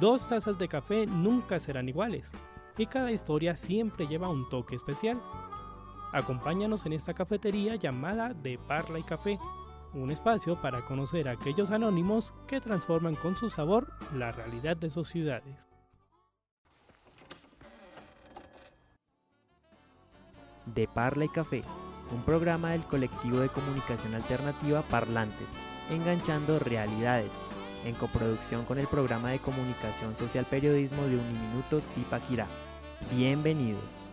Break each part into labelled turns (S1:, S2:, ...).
S1: Dos tazas de café nunca serán iguales y cada historia siempre lleva un toque especial. Acompáñanos en esta cafetería llamada De Parla y Café, un espacio para conocer a aquellos anónimos que transforman con su sabor la realidad de sus ciudades.
S2: De Parla y Café, un programa del colectivo de comunicación alternativa Parlantes, enganchando realidades, en coproducción con el programa de comunicación social periodismo de Uniminuto Zipaquirá. Bienvenidos.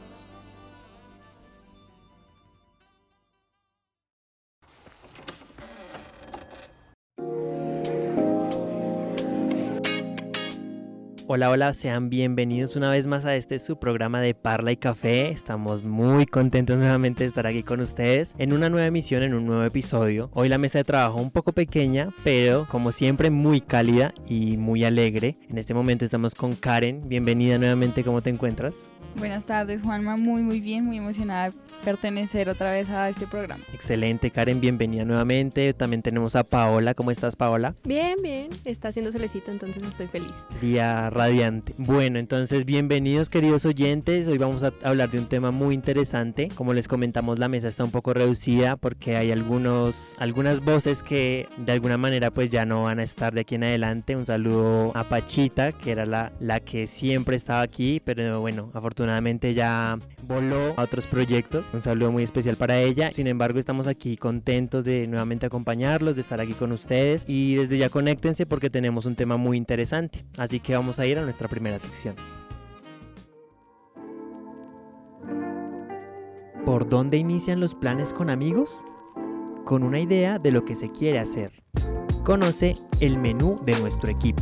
S2: Hola, hola, sean bienvenidos una vez más a este su programa de Parla y Café. Estamos muy contentos nuevamente de estar aquí con ustedes en una nueva emisión, en un nuevo episodio. Hoy la mesa de trabajo un poco pequeña, pero como siempre muy cálida y muy alegre. En este momento estamos con Karen. Bienvenida nuevamente, ¿cómo te encuentras?
S3: Buenas tardes, Juanma. Muy, muy bien, muy emocionada de pertenecer otra vez a este programa.
S2: Excelente, Karen. Bienvenida nuevamente. También tenemos a Paola. ¿Cómo estás, Paola?
S4: Bien, bien. Está haciendo solecito, entonces estoy feliz.
S2: Día radiante. Bueno, entonces bienvenidos, queridos oyentes. Hoy vamos a hablar de un tema muy interesante. Como les comentamos, la mesa está un poco reducida porque hay algunos, algunas voces que de alguna manera pues ya no van a estar de aquí en adelante. Un saludo a Pachita, que era la, la que siempre estaba aquí, pero bueno, afortunadamente afortunadamente ya voló a otros proyectos. Un saludo muy especial para ella. Sin embargo, estamos aquí contentos de nuevamente acompañarlos, de estar aquí con ustedes y desde ya conéctense porque tenemos un tema muy interesante. Así que vamos a ir a nuestra primera sección. ¿Por dónde inician los planes con amigos? Con una idea de lo que se quiere hacer. Conoce el menú de nuestro equipo.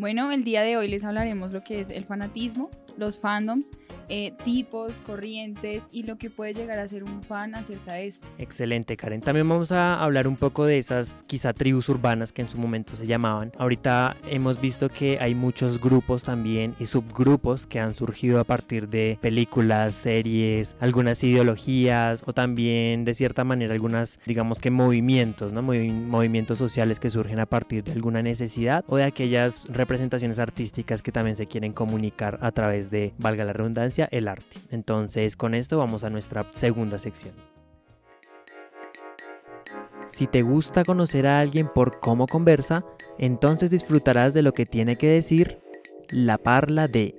S3: Bueno, el día de hoy les hablaremos lo que es el fanatismo, los fandoms eh, tipos, corrientes y lo que puede llegar a ser un fan acerca de eso.
S2: Excelente, Karen. También vamos a hablar un poco de esas quizá tribus urbanas que en su momento se llamaban. Ahorita hemos visto que hay muchos grupos también y subgrupos que han surgido a partir de películas, series, algunas ideologías o también de cierta manera algunas, digamos que movimientos, movimientos sociales que surgen a partir de alguna necesidad o de aquellas representaciones artísticas que también se quieren comunicar a través de, valga la redundancia, el arte. Entonces con esto vamos a nuestra segunda sección. Si te gusta conocer a alguien por cómo conversa, entonces disfrutarás de lo que tiene que decir la parla de.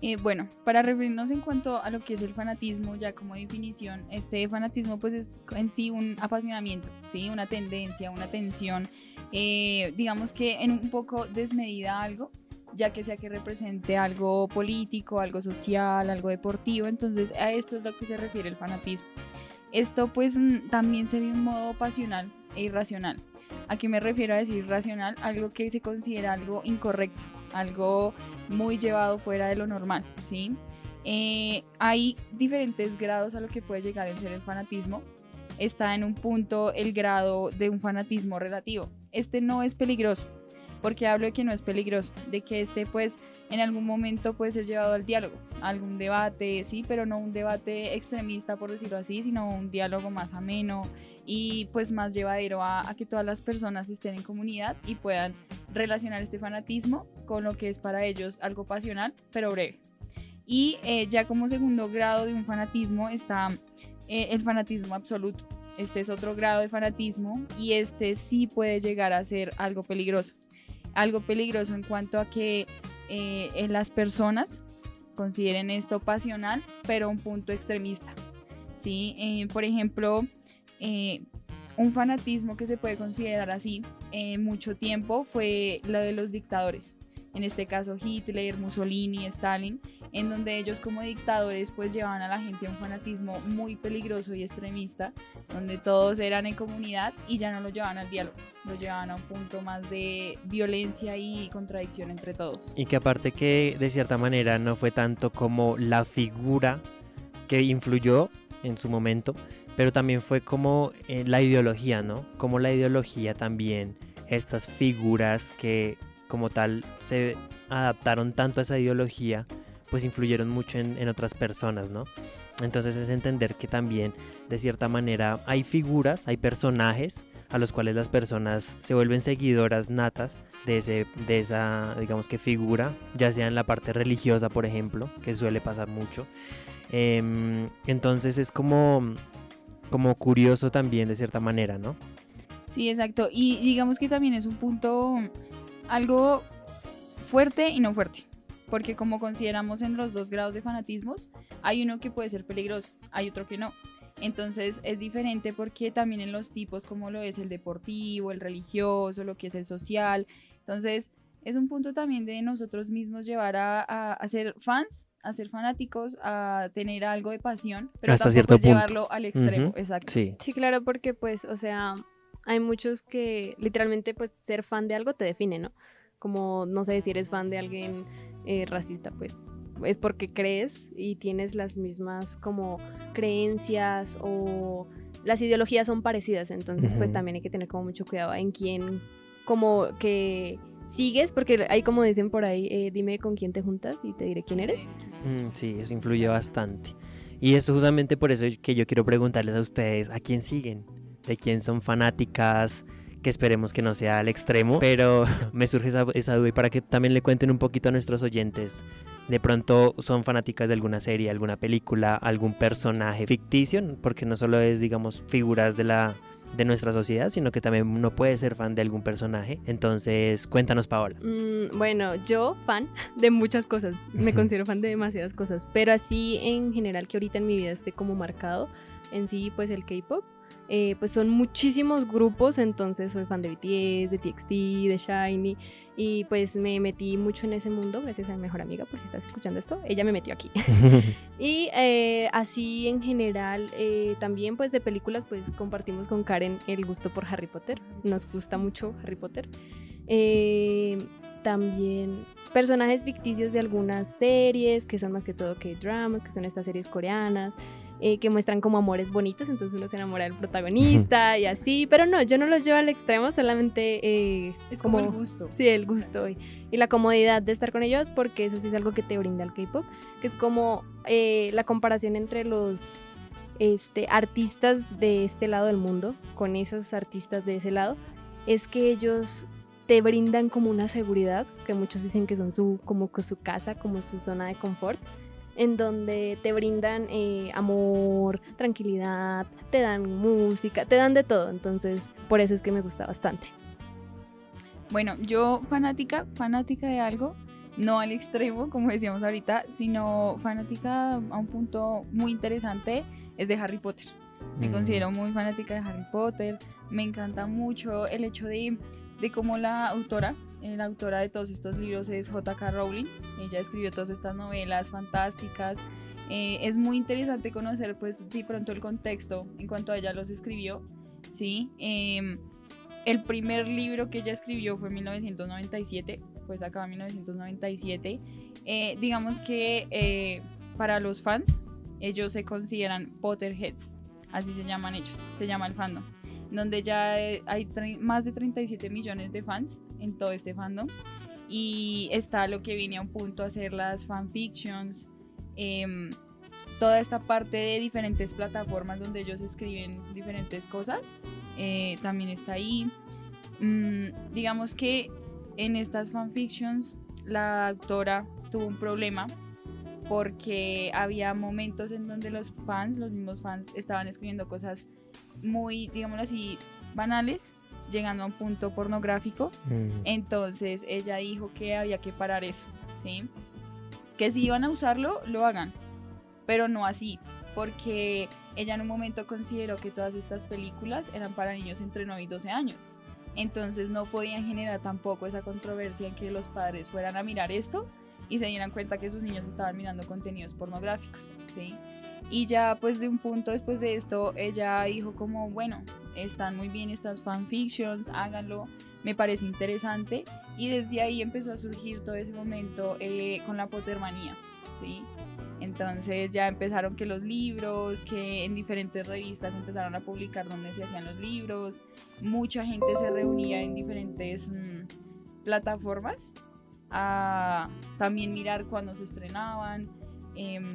S3: Eh, bueno, para referirnos en cuanto a lo que es el fanatismo, ya como definición, este fanatismo pues es en sí un apasionamiento, ¿sí? una tendencia, una tensión, eh, digamos que en un poco desmedida algo, ya que sea que represente algo político, algo social, algo deportivo, entonces a esto es lo que se refiere el fanatismo. Esto pues también se ve un modo pasional e irracional. ¿A qué me refiero a decir racional? Algo que se considera algo incorrecto, algo muy llevado fuera de lo normal, ¿sí? Eh, hay diferentes grados a lo que puede llegar el ser el fanatismo. Está en un punto el grado de un fanatismo relativo. Este no es peligroso, porque hablo de que no es peligroso, de que este pues en algún momento puede ser llevado al diálogo, algún debate, sí, pero no un debate extremista por decirlo así, sino un diálogo más ameno y pues más llevadero a, que todas las personas estén en comunidad y puedan relacionar este fanatismo con lo que es para ellos algo pasional, pero breve. Y eh, ya como segundo grado de un fanatismo está eh, el fanatismo absoluto. Este es otro grado de fanatismo y este sí puede llegar a ser algo peligroso algo peligroso en cuanto a que eh, en las personas consideren esto pasional, pero un punto extremista. ¿sí? Eh, por ejemplo, eh, un fanatismo que se puede considerar así mucho tiempo fue lo de los dictadores. En este caso Hitler, Mussolini, Stalin, en donde ellos como dictadores pues llevaban a la gente a un fanatismo muy peligroso y extremista, donde todos eran en comunidad y ya no lo llevaban al diálogo, lo llevaban a un punto más de violencia y contradicción entre todos.
S2: Y que aparte que de cierta manera no fue tanto como la figura que influyó en su momento, pero también fue como eh, la ideología, ¿no? Como la ideología también, estas figuras que como tal se adaptaron tanto a esa ideología pues influyeron mucho en, otras personas, ¿no? Entonces es entender que también de cierta manera hay figuras, hay personajes, a los cuales las personas se vuelven seguidoras natas de, ese, de esa, digamos que figura, ya sea en la parte religiosa, por ejemplo, que suele pasar mucho. Em, entonces es como, como curioso también de cierta manera, ¿no?
S3: Sí, exacto. Y digamos que también es un punto algo fuerte y no fuerte. Porque como consideramos en los dos grados de fanatismos, hay uno que puede ser peligroso, hay otro que no. Entonces es diferente porque también en los tipos como lo es el deportivo, el religioso, lo que es el social. Entonces es un punto también de nosotros mismos llevar a, ser fans, a ser fanáticos, a tener algo de pasión, pero
S2: Hasta
S3: tampoco
S2: cierto
S3: es
S2: punto.
S3: llevarlo al extremo. Exacto.
S2: Sí.
S4: Sí, claro, porque pues, o sea, hay muchos que literalmente pues ser fan de algo te define, ¿no? Como, no sé, si eres fan de alguien eh, racista, pues es porque crees y tienes las mismas como creencias o las ideologías son parecidas, entonces pues también hay que tener como mucho cuidado en quién como que sigues, porque hay como dicen por ahí, eh, dime con quién te juntas y te diré quién eres.
S2: Mm, sí, eso influye bastante. Y esto justamente por eso que yo quiero preguntarles a ustedes, ¿a quién siguen? ¿De quién son fanáticas? Que esperemos que no sea al extremo, pero me surge esa, esa duda y para que también le cuenten un poquito a nuestros oyentes. De pronto son fanáticas de alguna serie, alguna película, algún personaje ficticio, porque no solo es, digamos, figuras de la de nuestra sociedad, sino que también uno puede ser fan de algún personaje. Entonces, cuéntanos, Paola.
S4: Mm, bueno, yo fan de muchas cosas, me considero fan de demasiadas cosas, pero así en general que ahorita en mi vida esté como marcado, en sí pues el K-Pop, eh, pues son muchísimos grupos, entonces soy fan de BTS, de TXT, de Shiny, y pues me metí mucho en ese mundo gracias a mi mejor amiga, por si estás escuchando esto, ella me metió aquí. Y eh, así en general, eh, también pues de películas, pues compartimos con Karen el gusto por Harry Potter. Nos gusta mucho Harry Potter. Eh, también personajes ficticios de algunas series, que son más que todo que dramas, que son estas series coreanas, eh, que muestran como amores bonitos, entonces uno se enamora del protagonista y así. Pero no, yo no los llevo al extremo, solamente eh,
S3: Es como, el gusto.
S4: Sí, el gusto y, y la comodidad de estar con ellos, porque eso sí es algo que te brinda el K-pop, que es como eh, la comparación entre los este, artistas de este lado del mundo con esos artistas de ese lado, es que ellos te brindan como una seguridad, que muchos dicen que son su, como su casa, como su zona de confort, en donde te brindan eh, amor, tranquilidad, te dan música, te dan de todo, entonces por eso es que me gusta bastante.
S3: Bueno, yo fanática, fanática de algo, no al extremo, como decíamos ahorita, sino fanática a un punto muy interesante, es de Harry Potter. Me
S2: Mm.
S3: considero muy fanática de Harry Potter. Me encanta mucho el hecho de, de cómo la autora, la autora de todos estos libros es J.K. Rowling. Ella escribió todas estas novelas fantásticas. Eh, es muy interesante conocer, pues, de pronto el contexto en cuanto a ella los escribió. Sí. Em, el primer libro que ella escribió fue en 1997, pues acaba en 1997. Eh, digamos que eh, para los fans, ellos se consideran Potterheads, así se llaman ellos, se llama el fandom, donde ya eh, hay más de 37 millones de fans en todo este fandom. Y está lo que viene a un punto a ser las fanfictions, em, toda esta parte de diferentes plataformas donde ellos escriben diferentes cosas, eh, también está ahí. Mm, digamos que en estas fanfictions la autora tuvo un problema porque había momentos en donde los fans, los mismos fans, estaban escribiendo cosas muy, digámoslo así, banales, llegando a un punto pornográfico.
S2: Mm.
S3: Entonces ella dijo que había que parar eso, ¿sí? Que si iban a usarlo, lo hagan, pero no así, porque ella en un momento consideró que todas estas películas eran para niños entre 9 y 12 años. Entonces no podían generar tampoco esa controversia en que los padres fueran a mirar esto y se dieran cuenta que sus niños estaban mirando contenidos pornográficos, ¿sí? Y ya pues de un punto después de esto, ella dijo como, bueno, están muy bien estas fanfictions, háganlo, me parece interesante. Y desde ahí empezó a surgir todo ese momento eh, con la Pottermanía, ¿sí? Entonces ya empezaron que los libros, que en diferentes revistas empezaron a publicar donde se hacían los libros, mucha gente se reunía en diferentes mm, plataformas a también mirar cuando se estrenaban. em,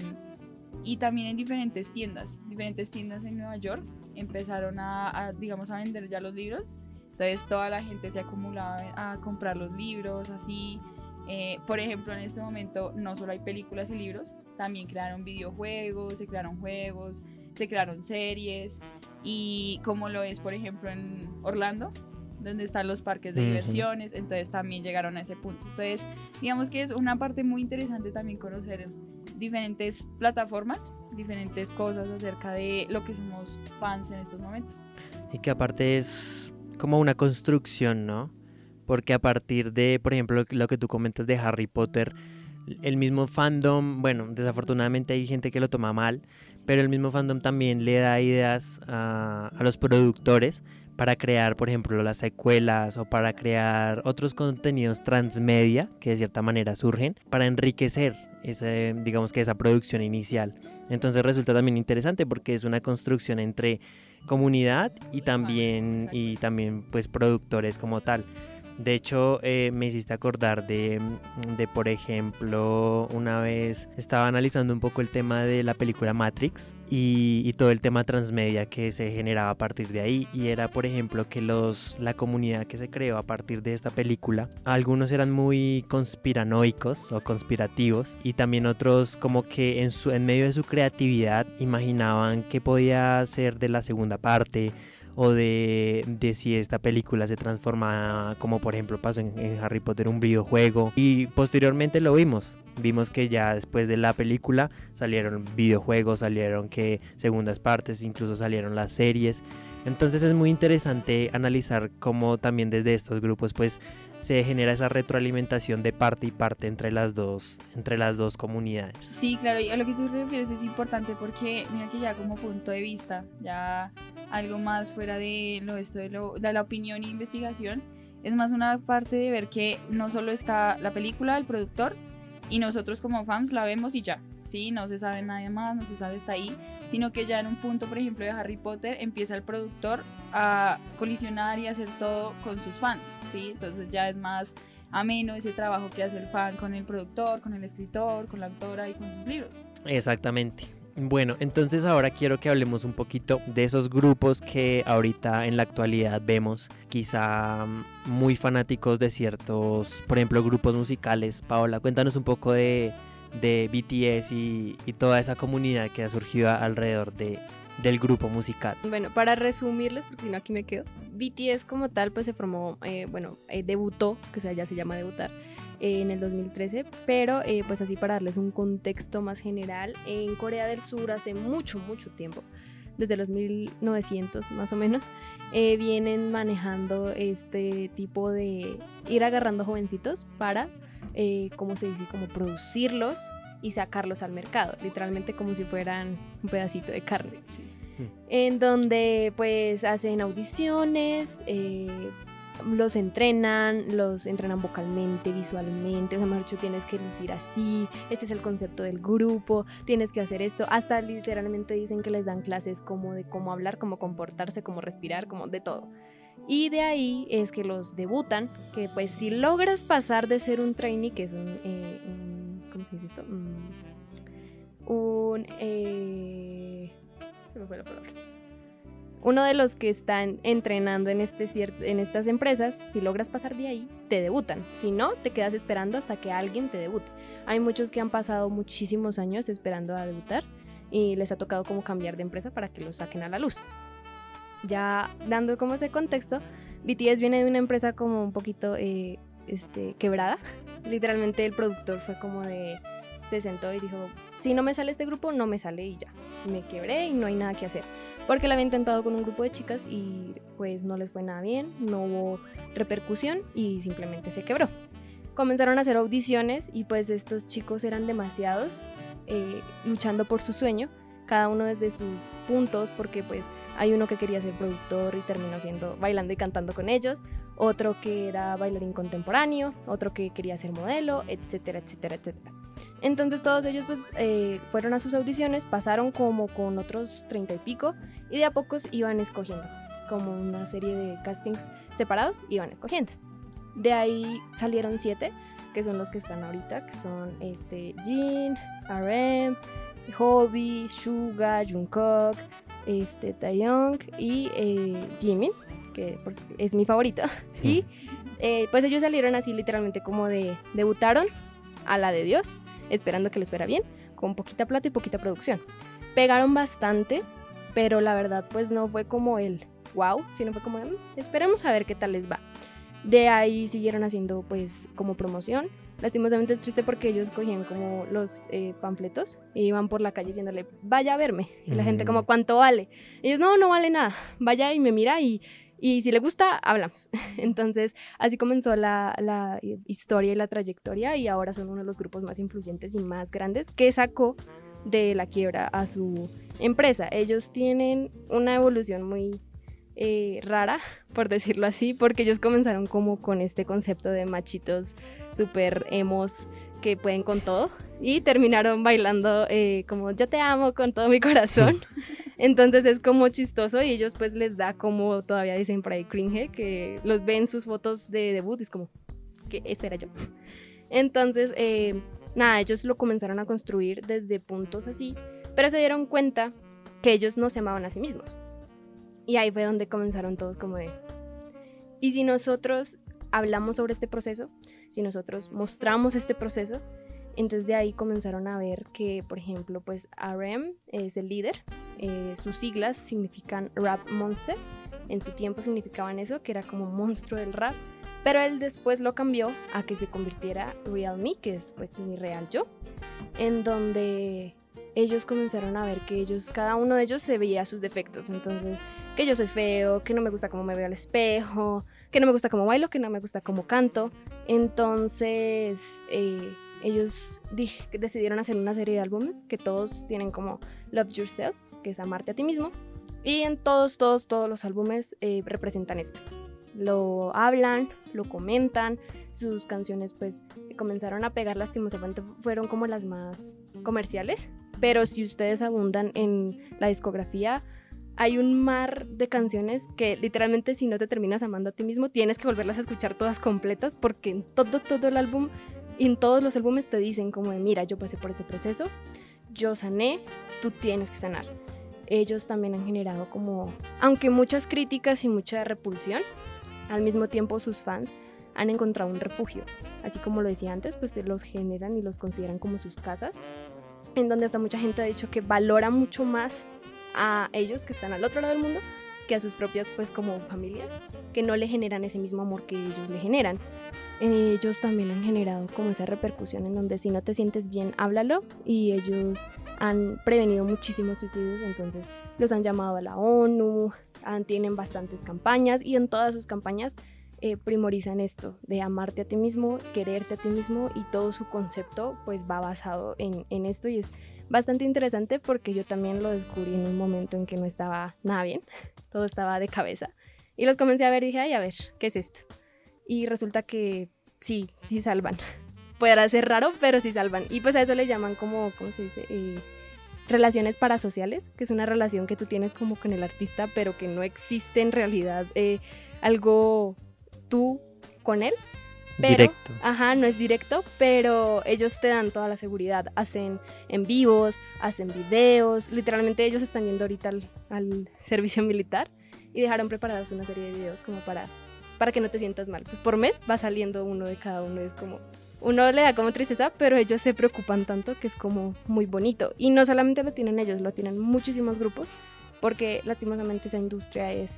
S3: y también en diferentes tiendas, diferentes tiendas en Nueva York empezaron a, a, digamos, a vender ya los libros. Entonces toda la gente se acumulaba a comprar los libros, así. Eh, por ejemplo, en este momento no solo hay películas y libros, también crearon videojuegos, se crearon juegos, se crearon series y como lo es, por ejemplo, en Orlando, donde están los parques de
S2: Ujú.
S3: diversiones, entonces también llegaron a ese punto. Entonces, digamos que es una parte muy interesante también conocer diferentes plataformas, diferentes cosas acerca de lo que somos fans en estos momentos.
S2: Y que aparte es como una construcción, ¿no? Porque a partir de, por ejemplo, lo que tú comentas de Harry Potter, el mismo fandom, bueno, desafortunadamente hay gente que lo toma mal, pero el mismo fandom también le da ideas a, a los productores para crear, por ejemplo, las secuelas o para crear otros contenidos transmedia que de cierta manera surgen para enriquecer ese, digamos que esa producción inicial. Entonces resulta también interesante porque es una construcción entre comunidad y también y también pues productores como tal. De hecho, eh, me hiciste acordar de, de, por ejemplo, una vez estaba analizando un poco el tema de la película Matrix y, y todo el tema transmedia que se generaba a partir de ahí. Y era, por ejemplo, que los, la comunidad que se creó a partir de esta película, algunos eran muy conspiranoicos o conspirativos y también otros como que en, su, en medio de su creatividad imaginaban que podía ser de la segunda parte o de, de, si esta película se transforma como por ejemplo pasó en, en, Harry Potter un videojuego. Y posteriormente lo vimos. Vimos que ya después de la película salieron videojuegos salieron que segundas partes incluso salieron las series. Entonces es muy interesante analizar cómo también desde estos grupos pues se genera esa retroalimentación de parte y parte entre las dos entre las dos comunidades.
S3: Sí claro y a lo que tú refieres es importante porque mira que ya como punto de vista ya algo más fuera de lo esto de, lo, de la opinión e investigación es más una parte de ver que no solo está la película del productor y nosotros como fans la vemos y ya sí no se sabe nada más no se sabe hasta ahí sino que ya en un punto por ejemplo de Harry Potter empieza el productor a colisionar y hacer todo con sus fans sí entonces ya es más ameno ese trabajo que hace el fan con el productor con el escritor con la autora y con sus libros.
S2: Exactamente. Bueno, entonces ahora quiero que hablemos un poquito de esos grupos que ahorita en la actualidad vemos, quizá muy fanáticos de ciertos, por ejemplo, grupos musicales. Paola, cuéntanos un poco de, de BTS y, toda esa comunidad que ha surgido alrededor de, del grupo musical.
S4: Bueno, para resumirles, porque si no aquí me quedo, BTS como tal pues se formó, eh, bueno, eh, debutó, que sea, ya se llama debutar, en el 2013, pero eh, pues así para darles un contexto más general, en Corea del Sur hace mucho, mucho tiempo, desde los 1900 más o menos, eh, vienen manejando este tipo de ir agarrando jovencitos para, eh, como se dice, como producirlos y sacarlos al mercado, literalmente como si fueran un pedacito de carne.
S3: sí.
S4: En donde pues hacen audiciones, eh, los entrenan, los entrenan vocalmente, visualmente, o sea, mejor dicho, tienes que lucir así, este es el concepto del grupo, tienes que hacer esto, hasta literalmente dicen que les dan clases como de cómo hablar, cómo comportarse, cómo respirar, como de todo. Y de ahí es que los debutan, que pues si logras pasar de ser un trainee, que es un, eh, ¿cómo se dice esto? Mm, un, eh, se me fue la palabra uno de los que están entrenando en, este en estas empresas, si logras pasar de ahí, te debutan. Si no, te quedas esperando hasta que alguien te debute. Hay muchos que han pasado muchísimos años esperando a debutar y les ha tocado como cambiar de empresa para que los saquen a la luz. Ya dando como ese contexto, BTS viene de una empresa como un poquito eh, este, quebrada. Literalmente el productor fue como de... Se sentó y dijo, si no me sale este grupo, no me sale y ya. Me quebré y no hay nada que hacer porque la había intentado con un grupo de chicas y pues no les fue nada bien, no hubo repercusión y simplemente se quebró. Comenzaron a hacer audiciones y pues estos chicos eran demasiados eh, luchando por su sueño, cada uno desde sus puntos, porque pues hay uno que quería ser productor y terminó siendo bailando y cantando con ellos, otro que era bailarín contemporáneo, otro que quería ser modelo, etcétera, etcétera, etcétera. Entonces todos ellos pues eh, fueron a sus audiciones, pasaron como con otros treinta y pico y de a pocos iban escogiendo, como una serie de castings separados, iban escogiendo. De ahí salieron siete, que son los que están ahorita, que son este, Jin, RM, Hobby, Suga, Jungkook, este, Taeyong y eh, Jimin, que es mi favorito. Y eh, pues ellos salieron así literalmente como de debutaron a la de Dios, esperando que les fuera bien, con poquita plata y poquita producción. Pegaron bastante, pero la verdad pues no fue como el wow, sino fue como mm, esperemos a ver qué tal les va. De ahí siguieron haciendo pues como promoción. Lastimosamente es triste porque ellos cogían como los eh, panfletos e iban por la calle diciéndole, vaya a verme. Y la gente como, ¿cuánto vale? ellos, no, no vale nada. Vaya y me mira y, y si le gusta, hablamos. Entonces, así comenzó la, la, historia y la trayectoria y ahora son uno de los grupos más influyentes y más grandes que sacó de la quiebra a su empresa. Ellos tienen una evolución muy eh, rara, por decirlo así, porque ellos comenzaron como con este concepto de machitos super emos que pueden con todo y terminaron bailando eh, como yo te amo con todo mi corazón. Entonces es como chistoso y ellos pues les da como todavía dicen por ahí cringe, que los ven sus fotos de debut y es como, que ese era yo. Entonces, eh, nada, ellos lo comenzaron a construir desde puntos así, pero se dieron cuenta que ellos no se amaban a sí mismos. Y ahí fue donde comenzaron todos como de, ¿y si nosotros hablamos sobre este proceso? Si nosotros mostramos este proceso, entonces de ahí comenzaron a ver que, por ejemplo, pues RM es el líder, eh, sus siglas significan Rap Monster, en su tiempo significaban eso, que era como monstruo del rap, pero él después lo cambió a que se convirtiera Real Me, que es pues mi real yo, en donde ellos comenzaron a ver que ellos, cada uno de ellos se veía sus defectos. Entonces, que yo soy feo, que no me gusta cómo me veo al espejo, que no me gusta cómo bailo, que no me gusta cómo canto. Entonces, eh, ellos decidieron hacer una serie de álbumes que todos tienen como Love Yourself, que es amarte a ti mismo. Y en todos, todos, todos los álbumes eh, representan esto. Lo hablan, lo comentan, sus canciones pues comenzaron a pegar lastimosamente, fueron como las más comerciales, pero si ustedes abundan en la discografía, hay un mar de canciones que literalmente si no te terminas amando a ti mismo, tienes que volverlas a escuchar todas completas porque en todo, todo el álbum, en todos los álbumes te dicen como de, mira, yo pasé por ese proceso, yo sané, tú tienes que sanar. Ellos también han generado como, aunque muchas críticas y mucha repulsión, al mismo tiempo sus fans han encontrado un refugio. Así como lo decía antes, pues los generan y los consideran como sus casas en donde hasta mucha gente ha dicho que valora mucho más a ellos que están al otro lado del mundo que a sus propias pues como familia, que no le generan ese mismo amor que ellos le generan. Ellos también han generado como esa repercusión en donde si no te sientes bien, háblalo y ellos han prevenido muchísimos suicidios, entonces los han llamado a la ONU, han, tienen bastantes campañas y en todas sus campañas eh, primorizan esto de amarte a ti mismo, quererte a ti mismo y todo su concepto pues va basado en, en esto y es bastante interesante porque yo también lo descubrí en un momento en que no estaba nada bien, todo estaba de cabeza y los comencé a ver y dije, ay, a ver, ¿qué es esto? Y resulta que sí, sí salvan. Podrá ser raro, pero sí salvan. Y pues a eso le llaman como, ¿cómo se dice? Eh, relaciones parasociales, que es una relación que tú tienes como con el artista, pero que no existe en realidad eh, algo tú con él.
S2: directo.
S4: Ajá, no es directo, pero ellos te dan toda la seguridad. Hacen en vivos, hacen videos. Literalmente ellos están yendo ahorita al, servicio militar y dejaron preparados una serie de videos como para, para que no te sientas mal. Pues por mes va saliendo uno de cada uno. Es como, uno le da como tristeza, pero ellos se preocupan tanto que es como muy bonito. Y no solamente lo tienen ellos, lo tienen muchísimos grupos, porque lastimosamente esa industria es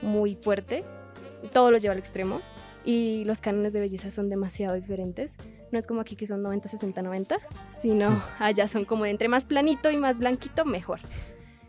S4: muy fuerte todo lo lleva al extremo y los cánones de belleza son demasiado diferentes. No es como aquí que son 90, 60, 90, sino allá son como de entre más planito y más blanquito, mejor.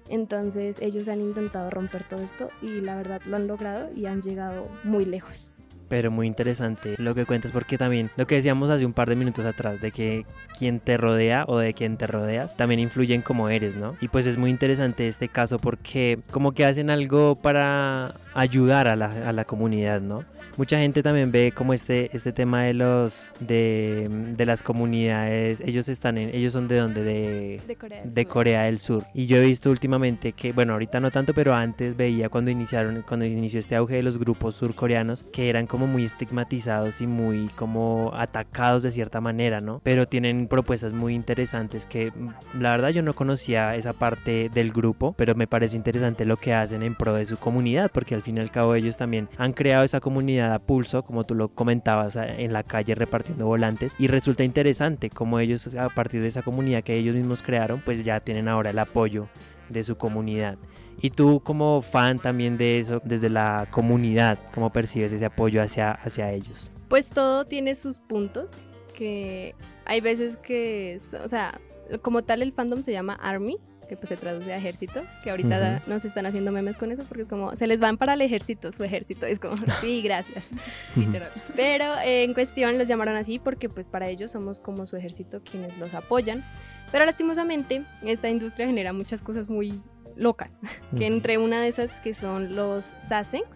S4: Entonces ellos han intentado romper todo esto y la verdad lo han logrado y han llegado muy lejos
S2: pero muy interesante lo que cuentas porque también lo que decíamos hace un par de minutos atrás de que quien te rodea o de quien te rodeas también influye en cómo eres, ¿no? Y pues es muy interesante este caso porque como que hacen algo para ayudar a la, a la comunidad, ¿no? Mucha gente también ve como este, este tema de los de, de las comunidades, ellos están en, ellos son de donde de,
S4: De Corea del
S2: de
S4: Sur.
S2: Corea del Sur. Y yo he visto últimamente que, bueno, ahorita no tanto, pero antes veía cuando iniciaron, cuando inició este auge de los grupos surcoreanos, que eran como muy estigmatizados y muy como atacados de cierta manera, ¿no? Pero tienen propuestas muy interesantes que mm, la verdad yo no conocía esa parte del grupo, pero me parece interesante lo que hacen en pro de su comunidad, porque al fin y al cabo ellos también han creado esa comunidad a pulso, como tú lo comentabas en la calle repartiendo volantes, y resulta interesante como ellos a partir de esa comunidad que ellos mismos crearon, pues ya tienen ahora el apoyo de su comunidad. Y tú como fan también de eso, desde la comunidad, ¿cómo percibes ese apoyo hacia, hacia ellos?
S4: Pues todo tiene sus puntos, que hay veces que, o sea, como tal el fandom se llama Army, que pues se traduce a ejército, que ahorita
S2: Ujú.
S4: da- nos están haciendo memes con eso porque es como, se les van para el ejército, su ejército, es como, sí, gracias.
S3: Literal.
S4: Pero eh, en cuestión los llamaron así porque pues para ellos somos como su ejército quienes los apoyan. Pero lastimosamente esta industria genera muchas cosas muy locas, que entre una de esas que son los sasengs,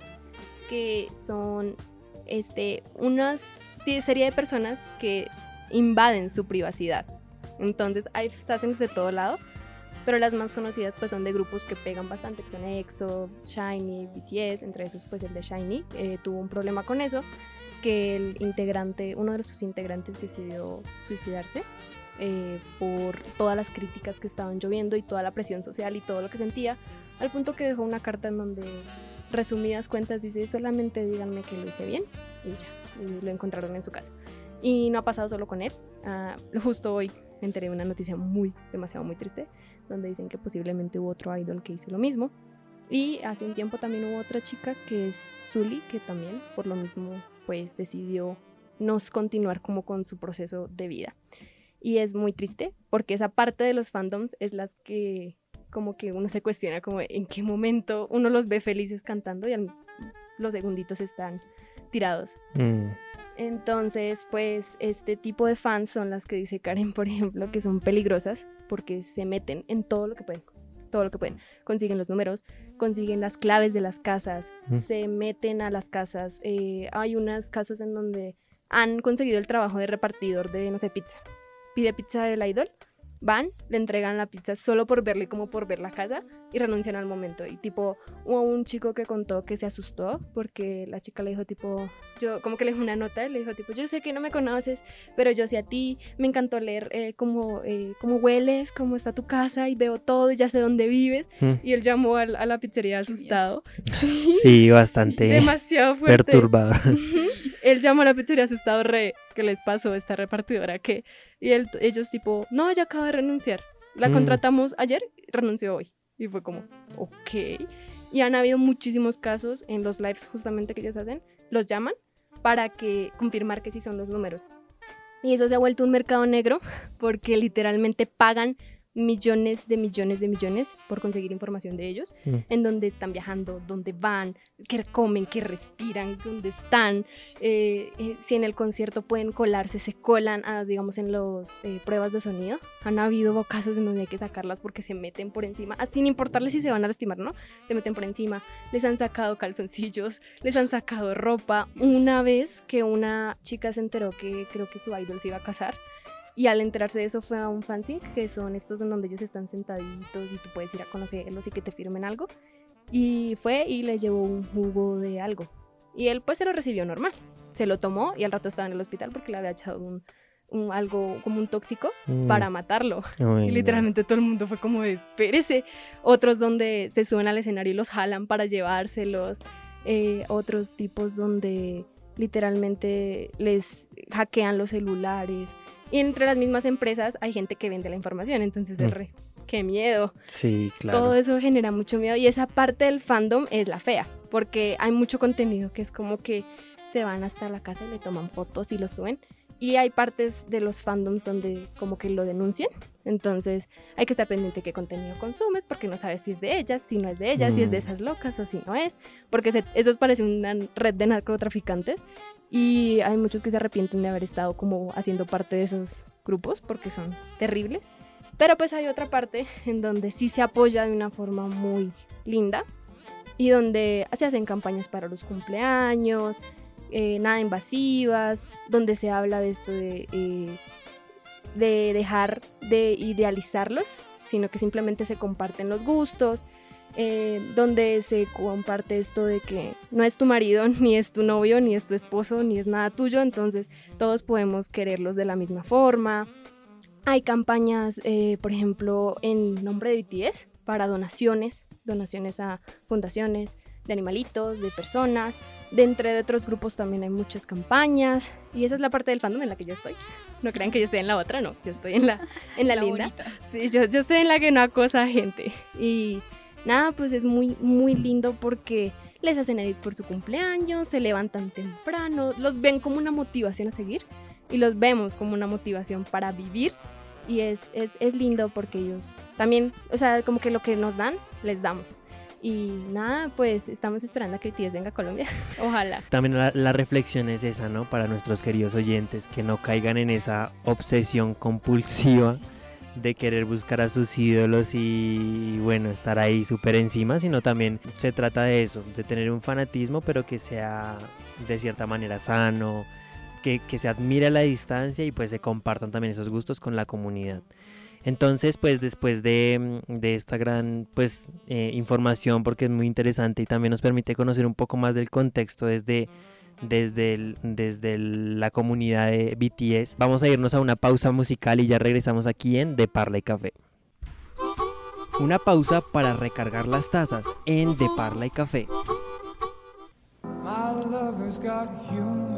S4: que son este, unas de- serie de personas que invaden su privacidad. Entonces hay sasengs de todo lado, pero las más conocidas pues son de grupos que pegan bastante, que son EXO, Shiny, BTS, entre esos pues el de Shiny eh, tuvo un problema con eso, que el integrante, uno de sus integrantes decidió suicidarse eh, por todas las críticas que estaban lloviendo y toda la presión social y todo lo que sentía, al punto que dejó una carta en donde, resumidas cuentas, dice solamente díganme que lo hice bien y ya, y lo encontraron en su casa. Y no ha pasado solo con él, ah, justo hoy me enteré de una noticia muy, demasiado muy triste, donde dicen que posiblemente hubo otro idol que hizo lo mismo. Y hace un tiempo también hubo otra chica que es Zully, que también por lo mismo pues decidió no continuar como con su proceso de vida. Y es muy triste porque esa parte de los fandoms es las que como que uno se cuestiona como en qué momento uno los ve felices cantando y al- los segunditos están tirados.
S2: Mm,
S4: Entonces, pues este tipo de fans son las que dice Karen, por ejemplo, que son peligrosas porque se meten en todo lo que pueden. Todo lo que pueden. Consiguen los números, consiguen las claves de las casas,
S2: Mm.
S4: se meten a las casas. Eh, hay unos casos en donde han conseguido el trabajo de repartidor de, no sé, pizza. Pide pizza del idol, van, le entregan la pizza solo por verle como por ver la casa y renuncian al momento. Y tipo, hubo un chico que contó que se asustó porque la chica le dijo tipo, yo como que le dijo una nota, y le dijo tipo, yo sé que no me conoces, pero yo sé a ti, me encantó leer eh, cómo, eh, cómo hueles, cómo está tu casa y veo todo y ya sé dónde vives.
S2: mm.
S4: Y él llamó al- a, la pizzería asustado. Sí,
S2: Sí, bastante
S4: demasiado fuerte.
S2: perturbador.
S4: Él llamó a la pizzería asustado, re, ¿qué les pasó esta repartidora? que Y él- ellos tipo, no, ella acaba de renunciar. La
S2: Mm.
S4: contratamos ayer, renunció hoy. Y fue como, ok. Y han habido muchísimos casos en los lives justamente que ellos hacen, los llaman para que confirmar que sí son los números. Y eso se ha vuelto un mercado negro porque literalmente pagan millones de millones de millones por conseguir información de ellos,
S2: Mm.
S4: en dónde están viajando, dónde van, qué comen, qué respiran, dónde están, eh, eh, si en el concierto pueden colarse, se colan, a, digamos, en las pruebas de sonido. Han habido casos en donde hay que sacarlas porque se meten por encima, ah, sin importarles si se van a lastimar, ¿no? Se meten por encima, les han sacado calzoncillos, les han sacado ropa. Una vez que una chica se enteró que creo que su idol se iba a casar, y al enterarse de eso fue a un fanzine, que son estos en donde ellos están sentaditos y tú puedes ir a conocerlos y que te firmen algo. Y fue y le llevó un jugo de algo. Y él pues se lo recibió normal. Se lo tomó y al rato estaba en el hospital porque le había echado un, un- algo como un tóxico
S2: Mm.
S4: para matarlo. Y
S2: no.
S4: literalmente todo el mundo fue como, espérese. Otros donde se suben al escenario y los jalan para llevárselos. Eh, otros tipos donde literalmente les hackean los celulares. Y entre las mismas empresas hay gente que vende la información. Entonces, es
S2: Mm.
S4: re, qué miedo.
S2: Sí, claro.
S4: Todo eso genera mucho miedo. Y esa parte del fandom es la fea. Porque hay mucho contenido que es como que se van hasta la casa y le toman fotos y lo suben. Y hay partes de los fandoms donde como que lo denuncian. Entonces hay que estar pendiente qué contenido consumes porque no sabes si es de ellas, si no es de ellas, si es de
S2: Mm.
S4: esas locas o si no es. Porque se- eso parece una red de narcotraficantes. Y hay muchos que se arrepienten de haber estado como haciendo parte de esos grupos porque son terribles. Pero pues hay otra parte en donde sí se apoya de una forma muy linda y donde se hacen campañas para los cumpleaños, eh, nada invasivas, donde se habla de esto de, eh, de dejar de idealizarlos, sino que simplemente se comparten los gustos, eh, donde se comparte esto de que no es tu marido, ni es tu novio, ni es tu esposo, ni es nada tuyo, entonces todos podemos quererlos de la misma forma. Hay campañas, eh, por ejemplo, en nombre de BTS para donaciones, donaciones a fundaciones de animalitos, de personas. De entre otros grupos también hay muchas campañas y esa es la parte del fandom en la que yo estoy. No crean que yo estoy en la otra, no, yo estoy en la, en la,
S3: La
S4: linda.
S3: bonita.
S4: Sí, yo, yo estoy en la que no acosa a gente. Y nada, pues es muy, muy lindo porque les hacen edit por su cumpleaños, se levantan temprano, los ven como una motivación a seguir y los vemos como una motivación para vivir. Y es, es, es lindo porque ellos también, o sea, como que lo que nos dan, les damos. Y nada, pues estamos esperando a que BTS venga a Colombia. Ojalá.
S2: También la, la reflexión es esa, ¿no? Para nuestros queridos oyentes, que no caigan en esa obsesión compulsiva de querer buscar a sus ídolos y bueno, estar ahí súper encima, sino también se trata de eso, de tener un fanatismo, pero que sea de cierta manera sano, que, que se admire a la distancia y pues se compartan también esos gustos con la comunidad. Entonces, pues después de, mm, de esta gran pues eh, información, porque es muy interesante y también nos permite conocer un poco más del contexto desde, desde, desde la comunidad de BTS, vamos a irnos a una pausa musical y ya regresamos aquí en De Parla y Café. Una pausa para recargar las tazas en De Parla y Café.
S5: My lover's got humor.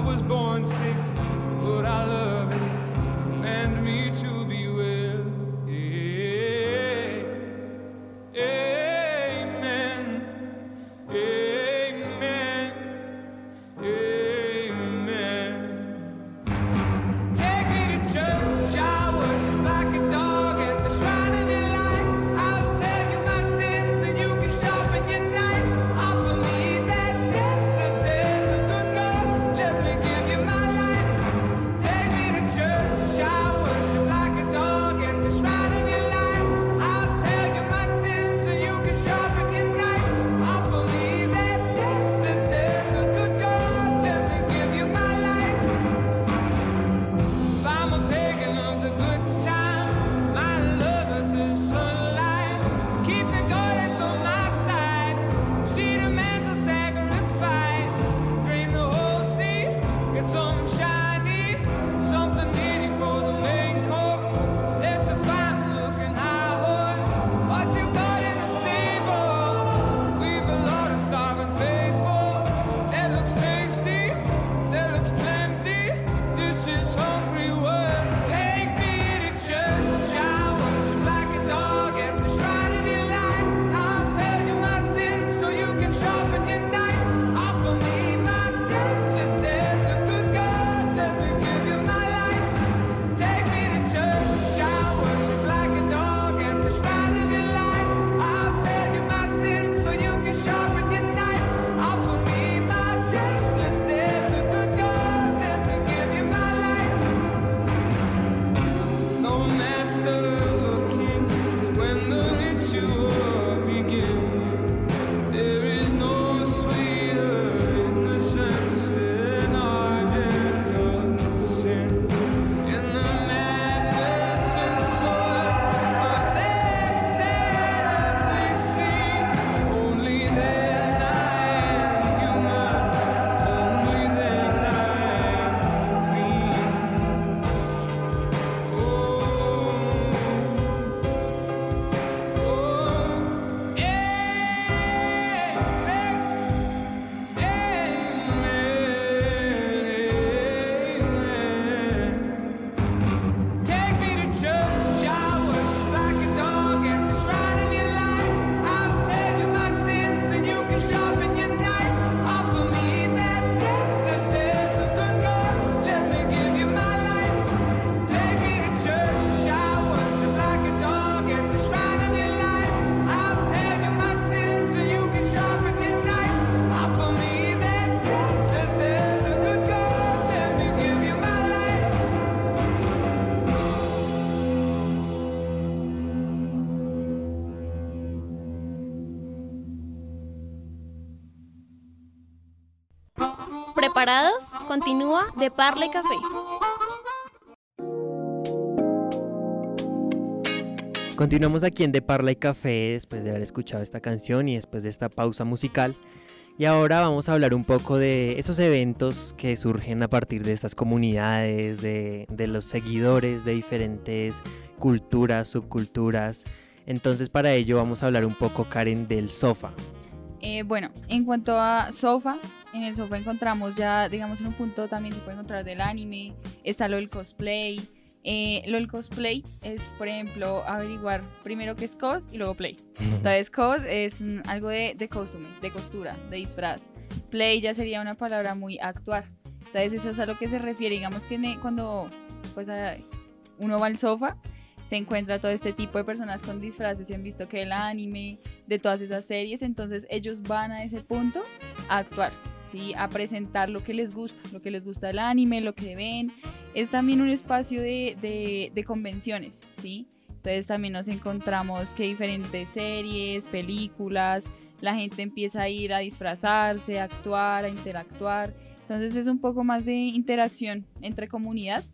S5: I was born sick, but I love it. Command me to
S6: Continúa de Parla y Café.
S2: Continuamos aquí en De Parla y Café después de haber escuchado esta canción y después de esta pausa musical. Y ahora vamos a hablar un poco de esos eventos que surgen a partir de estas comunidades, de, de los seguidores de diferentes culturas, subculturas. Entonces para ello vamos a hablar un poco, Karen, del sofá.
S3: Eh, bueno, en cuanto a sofa, en el sofa encontramos ya, digamos, en un punto también se puede encontrar del anime, está lo del cosplay. Eh, lo del cosplay es, por ejemplo, averiguar primero qué es cos y luego play. Entonces, cos es algo de, de costume, de costura, de disfraz. Play ya sería una palabra muy actuar. Entonces, eso es a lo que se refiere. Digamos que cuando pues, uno va al sofá, se encuentra todo este tipo de personas con disfraces. Se han visto que el anime, de todas esas series, entonces ellos van a ese punto a actuar, ¿sí? a presentar lo que les gusta, lo que les gusta del anime, lo que ven. Es también un espacio de, de- de convenciones, ¿sí? Entonces también nos encontramos que diferentes series, películas, la gente empieza a ir a disfrazarse, a actuar, a interactuar. Entonces es un poco más de interacción entre comunidad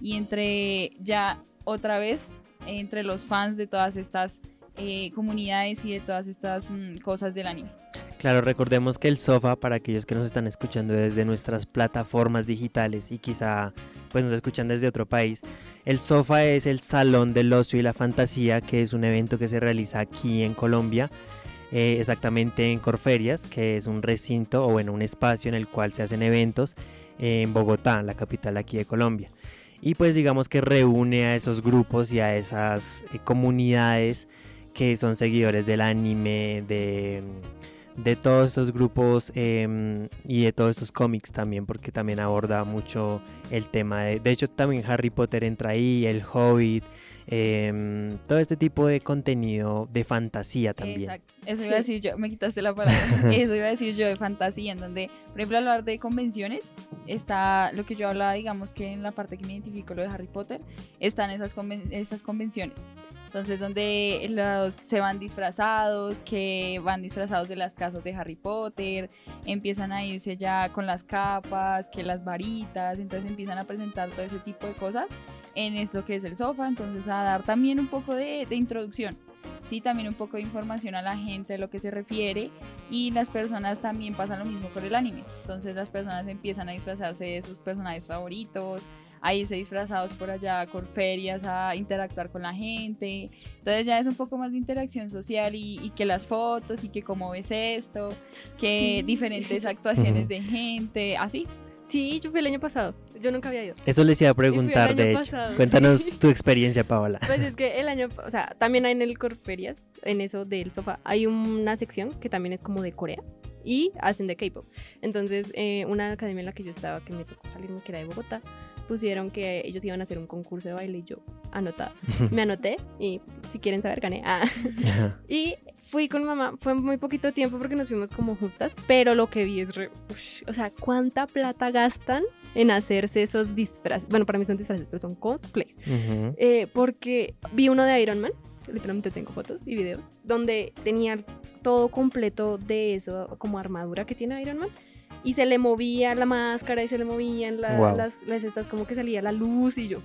S3: y entre ya otra vez entre los fans de todas estas eh, comunidades y de todas estas mm, cosas del anime.
S2: Claro, recordemos que el sofá, para aquellos que nos están escuchando desde nuestras plataformas digitales y quizá pues nos escuchan desde otro país, el sofá es el Salón del Ocio y la Fantasía, que es un evento que se realiza aquí en Colombia, eh, exactamente en Corferias, que es un recinto o bueno, un espacio en el cual se hacen eventos en Bogotá, la capital aquí de Colombia. Y pues digamos que reúne a esos grupos y a esas eh, comunidades que son seguidores del anime, de, de todos esos grupos em, y de todos esos cómics también, porque también aborda mucho el tema de... De hecho, también Harry Potter entra ahí, el Hobbit, em, todo este tipo de contenido de fantasía también.
S3: Exacto. Eso iba a decir yo, me quitaste la palabra. Eso iba a decir yo de fantasía, en donde, por ejemplo, hablar de convenciones, está lo que yo hablaba, digamos que en la parte que me identifico, lo de Harry Potter, están esas, conven- esas convenciones. Entonces, donde los, se van disfrazados, que van disfrazados de las casas de Harry Potter, empiezan a irse ya con las capas, que las varitas, entonces empiezan a presentar todo ese tipo de cosas en esto que es el sofá, entonces a dar también un poco de, de introducción sí, también un poco de información a la gente de lo que se refiere y las personas también pasan lo mismo con el anime. Entonces las personas empiezan a disfrazarse de sus personajes favoritos, a irse disfrazados por allá a ferias, a interactuar con la gente. Entonces ya es un poco más de interacción social y, y que las fotos y que cómo ves esto, que
S4: Sí.
S3: diferentes actuaciones de gente, así.
S4: Sí, yo fui el año pasado. Yo nunca había ido.
S2: Eso les iba a preguntar, de hecho.
S4: pasado,
S2: Cuéntanos
S4: sí.
S2: tu experiencia, Paola.
S4: Pues es que el año, o sea, también hay en el Corferias, en eso del sofá, hay una sección que también es como de Corea y hacen de K-pop. Entonces, eh, una academia en la que yo estaba, que me tocó salirme, que era de Bogotá, pusieron que ellos iban a hacer un concurso de baile y yo anotada. Me anoté y si quieren saber, gané. Ah. Y fui con mamá, fue muy poquito tiempo porque nos fuimos como justas, pero lo que vi es, re- o sea, cuánta plata gastan en hacerse esos disfraces. Bueno, para mí son disfraces, pero son cosplays.
S2: Ujú.
S4: Eh, porque vi uno de Iron Man, literalmente tengo fotos y videos, donde tenía todo completo de eso, como armadura que tiene Iron Man. Y se le movía la máscara y se le movían la-
S2: Guau.
S4: las, las estas, como que salía la luz y yo.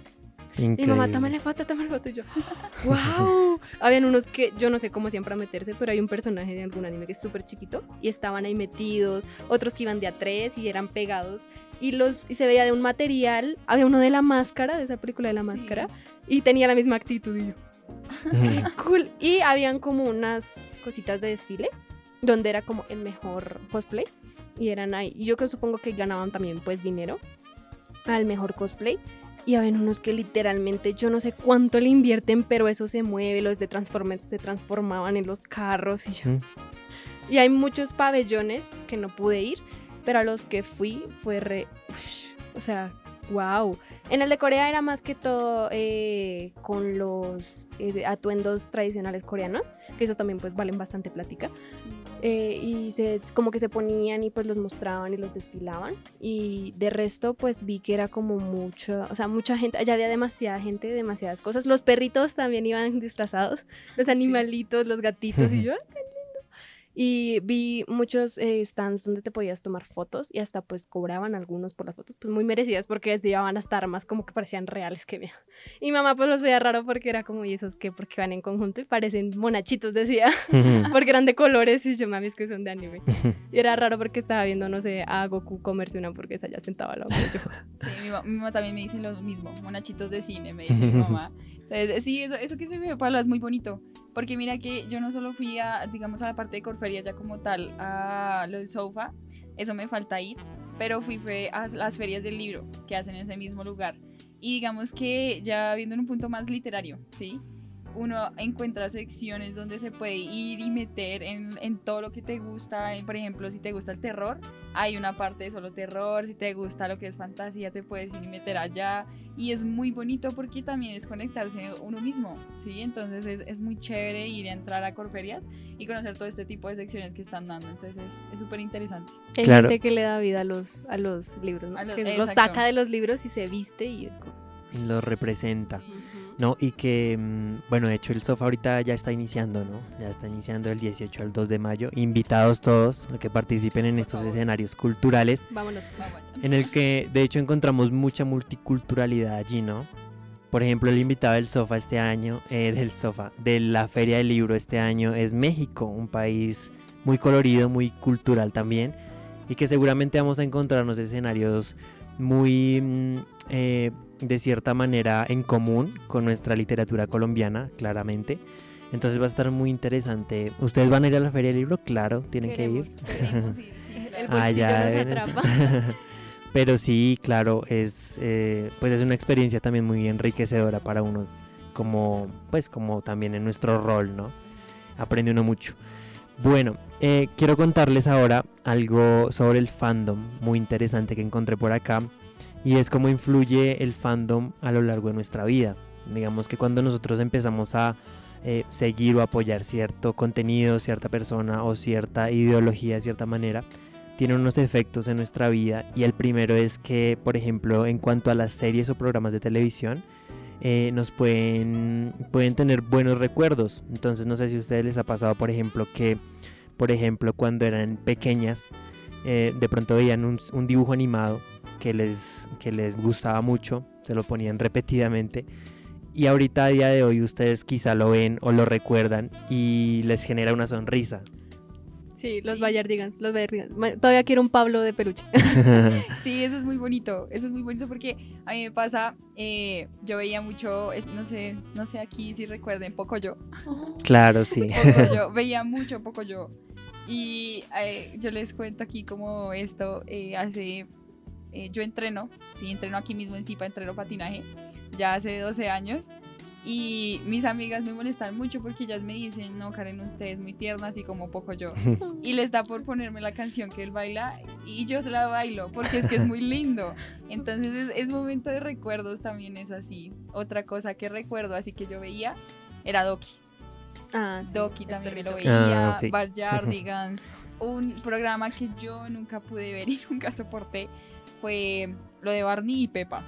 S4: Y
S2: Increíble.
S4: mamá, tómale foto, tómale foto. Y yo, wow. Habían unos que yo no sé cómo hacían para meterse, pero hay un personaje de algún anime que es súper chiquito y estaban ahí metidos. Otros que iban de a tres y eran pegados. Y, los, y se veía de un material. Había uno de la máscara, de esa película de la máscara. Y tenía la misma actitud. Y yo, qué cool. Y habían como unas cositas de desfile donde era como el mejor cosplay. Y eran ahí. Y yo que supongo que ganaban también pues dinero al mejor cosplay. Y habían unos que literalmente yo no sé cuánto le invierten, pero eso se mueve. Los de Transformers se transformaban en los carros y yo. Y hay muchos pabellones que no pude ir, pero a los que fui fue re. o sea, wow. En el de Corea era más que todo eh, con los eh, atuendos tradicionales coreanos, que esos también pues valen bastante plática. Eh, y se, como que se ponían y pues los mostraban y los desfilaban. Y de resto pues vi que era como mucho, o sea, mucha gente, allá había demasiada gente, demasiadas cosas. Los perritos también iban disfrazados, los animalitos, los gatitos y yo. Y vi muchos eh, stands donde te podías tomar fotos y hasta pues cobraban algunos por las fotos, pues muy merecidas porque llevaban hasta armas como que parecían reales que veía. Y mamá pues los veía raro porque era como, ¿y esos qué? Porque van en conjunto y parecen monachitos, decía, porque eran de colores y yo, mami, es que son de anime. Y era raro porque estaba viendo, no sé, a Goku comerse una hamburguesa ya sentado al lado de yo.
S3: Sí, mi, ma- mi mamá también me dice lo mismo, monachitos de cine, me dice mi mamá. Entonces, sí, eso, eso que se me Pablo es muy bonito, porque mira que yo no solo fui a, digamos, a la parte de Corferia ya como tal, a lo del eso me falta ir, pero fui fue a las ferias del libro que hacen en ese mismo lugar. Y digamos que ya viendo en un punto más literario, ¿sí? Uno encuentra secciones donde se puede ir y meter en, en todo lo que te gusta. Por ejemplo, si te gusta el terror, hay una parte de solo terror. Si te gusta lo que es fantasía, te puedes ir y meter allá. Y es muy bonito porque también es conectarse uno mismo, ¿sí? Entonces es, es muy chévere ir a entrar a Corferias y conocer todo este tipo de secciones que están dando. Entonces es súper interesante.
S4: Hay
S2: Claro.
S4: gente que le da vida a los, a los libros, ¿no?
S3: A los-
S4: que los saca de los libros y se viste y es como...
S2: Lo representa.
S3: Sí.
S2: No, y que, mm, bueno, de hecho el sofá ahorita ya está iniciando, ¿no? Ya está iniciando del 18 al 2 de mayo. Invitados todos a que participen en estos escenarios culturales,
S4: Vámonos.
S3: Allá.
S2: en el que de hecho encontramos mucha multiculturalidad allí, ¿no? Por ejemplo, el invitado del sofá este año, eh, del sofá, de la Feria del Libro este año es México, un país muy colorido, muy cultural también, y que seguramente vamos a encontrarnos escenarios muy, mm, eh, de cierta manera, en común con nuestra literatura colombiana, claramente. Entonces va a estar muy interesante. ¿Ustedes van a ir a la Feria del Libro? Claro, tienen que ir.
S3: Ir, sí,
S4: El
S3: claro.
S2: Ah, ya,
S4: nos atrapa.
S2: Pero sí, claro, es eh, pues es una experiencia también muy enriquecedora para uno, como pues como también en nuestro rol, ¿no? Aprende uno mucho. Bueno, eh, quiero contarles ahora algo sobre el fandom muy interesante que encontré por acá y es cómo influye el fandom a lo largo de nuestra vida. Digamos que cuando nosotros empezamos a eh, seguir o apoyar cierto contenido, cierta persona o cierta ideología de cierta manera, tiene unos efectos en nuestra vida y el primero es que, por ejemplo, en cuanto a las series o programas de televisión, eh, nos pueden, pueden tener buenos recuerdos. Entonces no sé si a ustedes les ha pasado, por ejemplo, que, por ejemplo, cuando eran pequeñas, eh, de pronto veían un, un dibujo animado que les, que les gustaba mucho, se lo ponían repetidamente. Y ahorita a día de hoy ustedes quizá lo ven o lo recuerdan y les genera una sonrisa.
S4: Sí, los
S3: Sí.
S4: Bayardigans, los Bayardigans. Todavía quiero un Pablo de peluche.
S3: Sí, eso es muy bonito. Eso es muy bonito porque a mí me pasa, eh, yo veía mucho, no sé, no sé aquí si recuerden, poco yo.
S2: claro, sí.
S3: Poco yo, veía mucho poco yo. Y eh, yo les cuento aquí como esto eh, hace, eh, yo entreno, sí, entreno aquí mismo en Zipa, entreno patinaje, ya hace 12 años. Y mis amigas me molestan mucho porque ellas me dicen, no, Karen, usted es muy tierna, así como poco yo. Y les da por ponerme la canción que él baila y yo se la bailo porque es que es muy lindo. Entonces es, es momento de recuerdos también es así. Otra cosa que recuerdo, así que yo veía, era Doki.
S4: Ah, sí,
S3: Doki también me lo veía,
S2: Ah, sí.
S3: Un programa que yo nunca pude ver y nunca soporté fue lo de Barney y Pepa.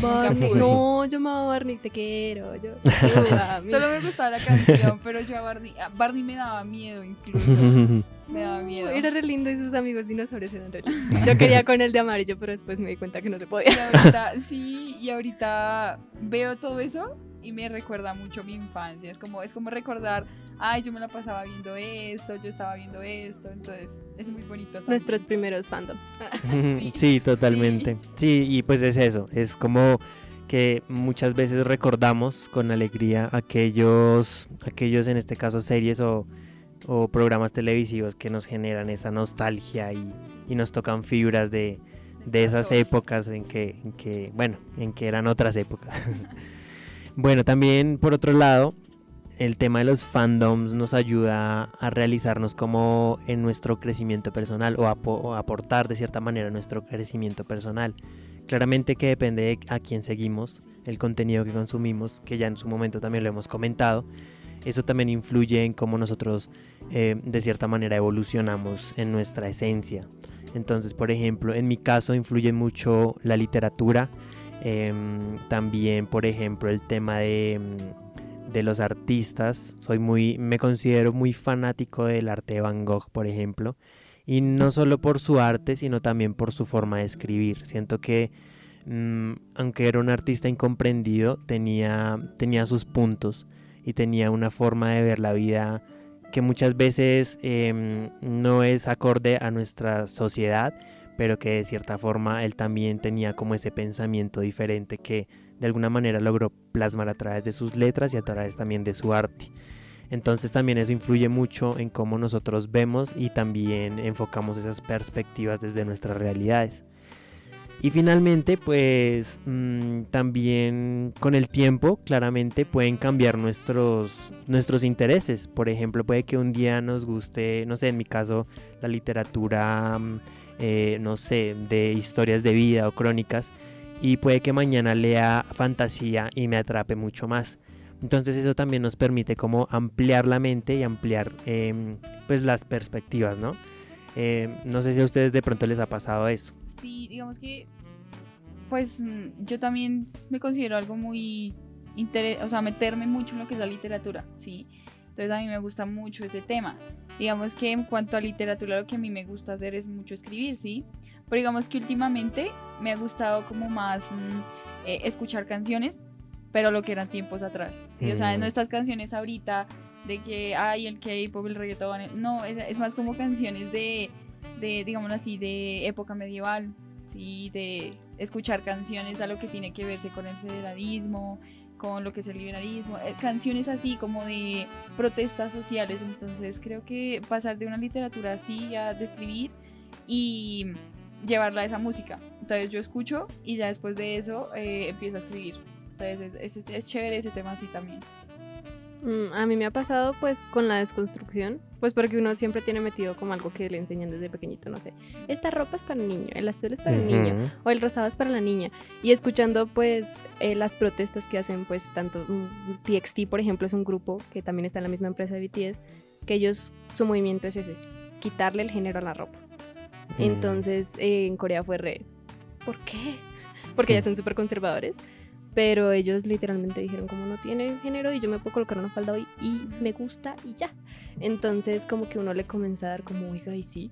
S4: Barney. No, yo amaba a Barney, te quiero. Yo.
S3: Solo me gustaba la canción, pero yo a Barney, a Barney me daba miedo incluso. Me daba miedo.
S4: Era re lindo y sus amigos dinosaurios eran re lindos. Yo quería con el de amarillo, pero después me di cuenta que no se
S3: Y
S4: podía.
S3: ahorita, sí, y ahorita veo todo eso y me recuerda mucho mi infancia. Es como, es como recordar, ay, yo me la pasaba viendo esto, yo estaba viendo esto, entonces es muy bonito. también.
S4: Nuestros primeros fandoms.
S2: Sí, totalmente. Sí, y pues es eso, es como que muchas veces recordamos con alegría aquellos, aquellos en este caso series o, o programas televisivos que nos generan esa nostalgia y, y nos tocan fibras de, de esas épocas en que, en que, bueno, en que eran otras épocas. bueno, también por otro lado, el tema de los fandoms nos ayuda a realizarnos como en nuestro crecimiento personal o, o aportar de cierta manera a nuestro crecimiento personal. Claramente que depende de a quién seguimos, el contenido que consumimos, que ya en su momento también lo hemos comentado. Eso también influye en cómo nosotros eh, de cierta manera evolucionamos en nuestra esencia. Entonces, por ejemplo, en mi caso influye mucho la literatura, em, también, por ejemplo, el tema de, em, de los artistas. Soy muy, me considero muy fanático del arte de Van Gogh, por ejemplo. Y no solo por su arte, sino también por su forma de escribir. Siento que, mm, aunque era un artista incomprendido, tenía, tenía sus puntos y tenía una forma de ver la vida que muchas veces em, no es acorde a nuestra sociedad, pero que de cierta forma él también tenía como ese pensamiento diferente que de alguna manera logró plasmar a través de sus letras y a través también de su arte. Entonces también eso influye mucho en cómo nosotros vemos y también enfocamos esas perspectivas desde nuestras realidades. Y finalmente, pues mm, también con el tiempo, claramente pueden cambiar nuestros, nuestros intereses. Por ejemplo, puede que un día nos guste, no sé, en mi caso, la literatura, mm, eh, no sé, de historias de vida o crónicas. Y puede que mañana lea fantasía y me atrape mucho más. Entonces eso también nos permite como ampliar la mente y ampliar em, pues las perspectivas, ¿no? Em, no sé si a ustedes de pronto les ha pasado eso
S3: sí, digamos que, pues mm, yo también me considero algo muy, o sea, meterme mucho en lo que es la literatura, ¿sí? Entonces a mí me gusta mucho ese tema. Digamos que en cuanto a literatura lo que a mí me gusta hacer es mucho escribir, ¿sí? Pero digamos que últimamente me ha gustado como más mm, eh, escuchar canciones, pero lo que eran tiempos atrás, ¿sí? O sea, no mm. estas canciones ahorita de que hay el K-pop, el reggaetón, no, es más como canciones de de, digamos así, de época medieval, ¿sí? de escuchar canciones a lo que tiene que verse con el federalismo, con lo que es el liberalismo, eh, canciones así como de protestas sociales. Entonces creo que pasar de una literatura así a describir y llevarla a esa música. Entonces yo escucho y ya después de eso eh, empiezo a escribir. Entonces es, es, es chévere ese tema así también.
S4: Mm, a mí me ha pasado pues con la desconstrucción, pues porque uno siempre tiene metido como algo que le enseñan desde pequeñito, no sé, esta ropa es para el niño, el azul es para el niño o el rosado es para la niña. Y escuchando pues eh, las protestas que hacen pues tanto mm, TXT por ejemplo es un grupo que también está en la misma empresa de BTS, que ellos su movimiento es ese, quitarle el género a la ropa. Mm. Entonces eh, en Corea fue re, ¿por qué? Porque ya son súper conservadores pero ellos literalmente dijeron como no tiene género y yo me puedo colocar una falda hoy y me gusta y ya. Entonces como que uno le comienza a dar como, oiga, y sí,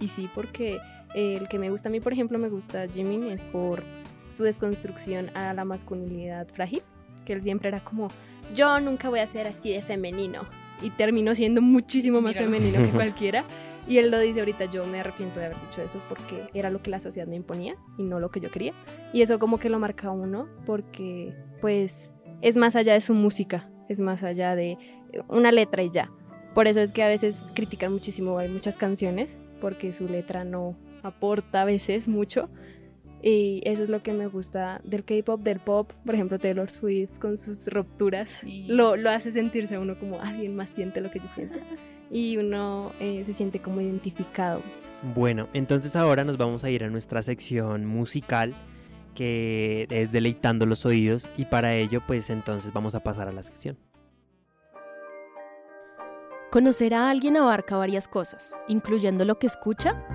S4: y sí, porque el que me gusta a mí, por ejemplo, me gusta Jimin es por su desconstrucción a la masculinidad frágil, que él siempre era como, yo nunca voy a ser así de femenino. Y terminó siendo muchísimo más femenino que cualquiera. Y él lo dice ahorita, yo me arrepiento de haber dicho eso porque era lo que la sociedad me imponía y no lo que yo quería. Y eso como que lo marca uno porque pues es más allá de su música, es más allá de una letra y ya. Por eso es que a veces critican muchísimo, hay muchas canciones porque su letra no aporta a veces mucho. Y eso es lo que me gusta del K-pop, del pop. Por ejemplo, Taylor Swift con sus rupturas lo, lo hace sentirse a uno como alguien más siente lo que yo siento. y uno eh, se siente como identificado.
S2: Bueno, entonces ahora nos vamos a ir a nuestra sección musical que es deleitando los oídos y para ello pues entonces vamos a pasar a la sección.
S6: Conocer a alguien abarca varias cosas, incluyendo lo que escucha.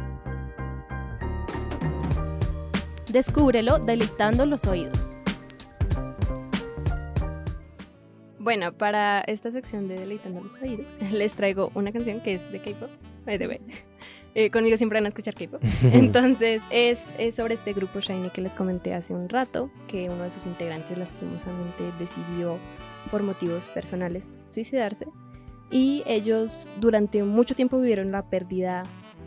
S6: Descúbrelo deleitando los oídos.
S4: Bueno, para esta sección de Deleitando los Oídos, les traigo una canción que es de K-pop, eh, conmigo siempre van a escuchar K-pop. Entonces, es, es, sobre este grupo Shiny que les comenté hace un rato, que uno de sus integrantes lastimosamente decidió, por motivos personales, suicidarse. Y ellos durante mucho tiempo vivieron la pérdida,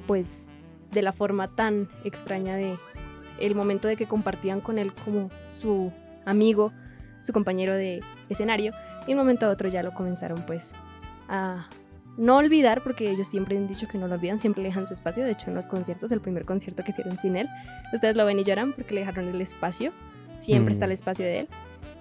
S4: pues, de la forma tan extraña de el momento de que compartían con él como su amigo, su compañero de escenario y un momento a otro ya lo comenzaron pues a no olvidar, porque ellos siempre han dicho que no lo olvidan, siempre le dejan su espacio. De hecho, en los conciertos, el primer concierto que hicieron sin él, ustedes lo ven y lloran porque le dejaron el espacio. Siempre está el mm. espacio de él.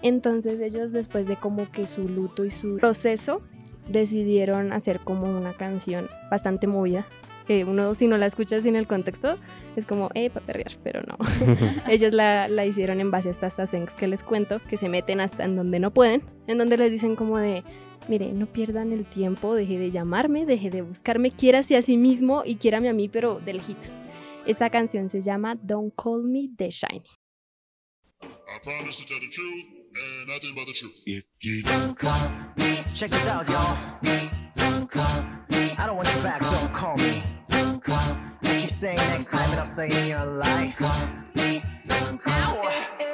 S4: Entonces ellos, después de como que su luto y su proceso, decidieron hacer como una canción bastante movida. Que uno, si no la escucha sin el contexto, es como, eh, para perrear, pero no. ellos la, la, hicieron en base a estas sasengs que les cuento, que se meten hasta en donde no pueden, en donde les dicen como de, mire, no pierdan el tiempo, deje de llamarme, deje de buscarme, quiérase a sí mismo y quiérame a mí, pero del hits. Esta canción se llama Don't Call Me The Shiny. I promise to tell the truth
S7: and nothing but the truth.
S8: If you don't call me, check this out, y'all. Don't call me. I don't want you back, don't call me. Don't call me. I keep saying next time, and I'm saying you're a lie. Call me. Don't call me.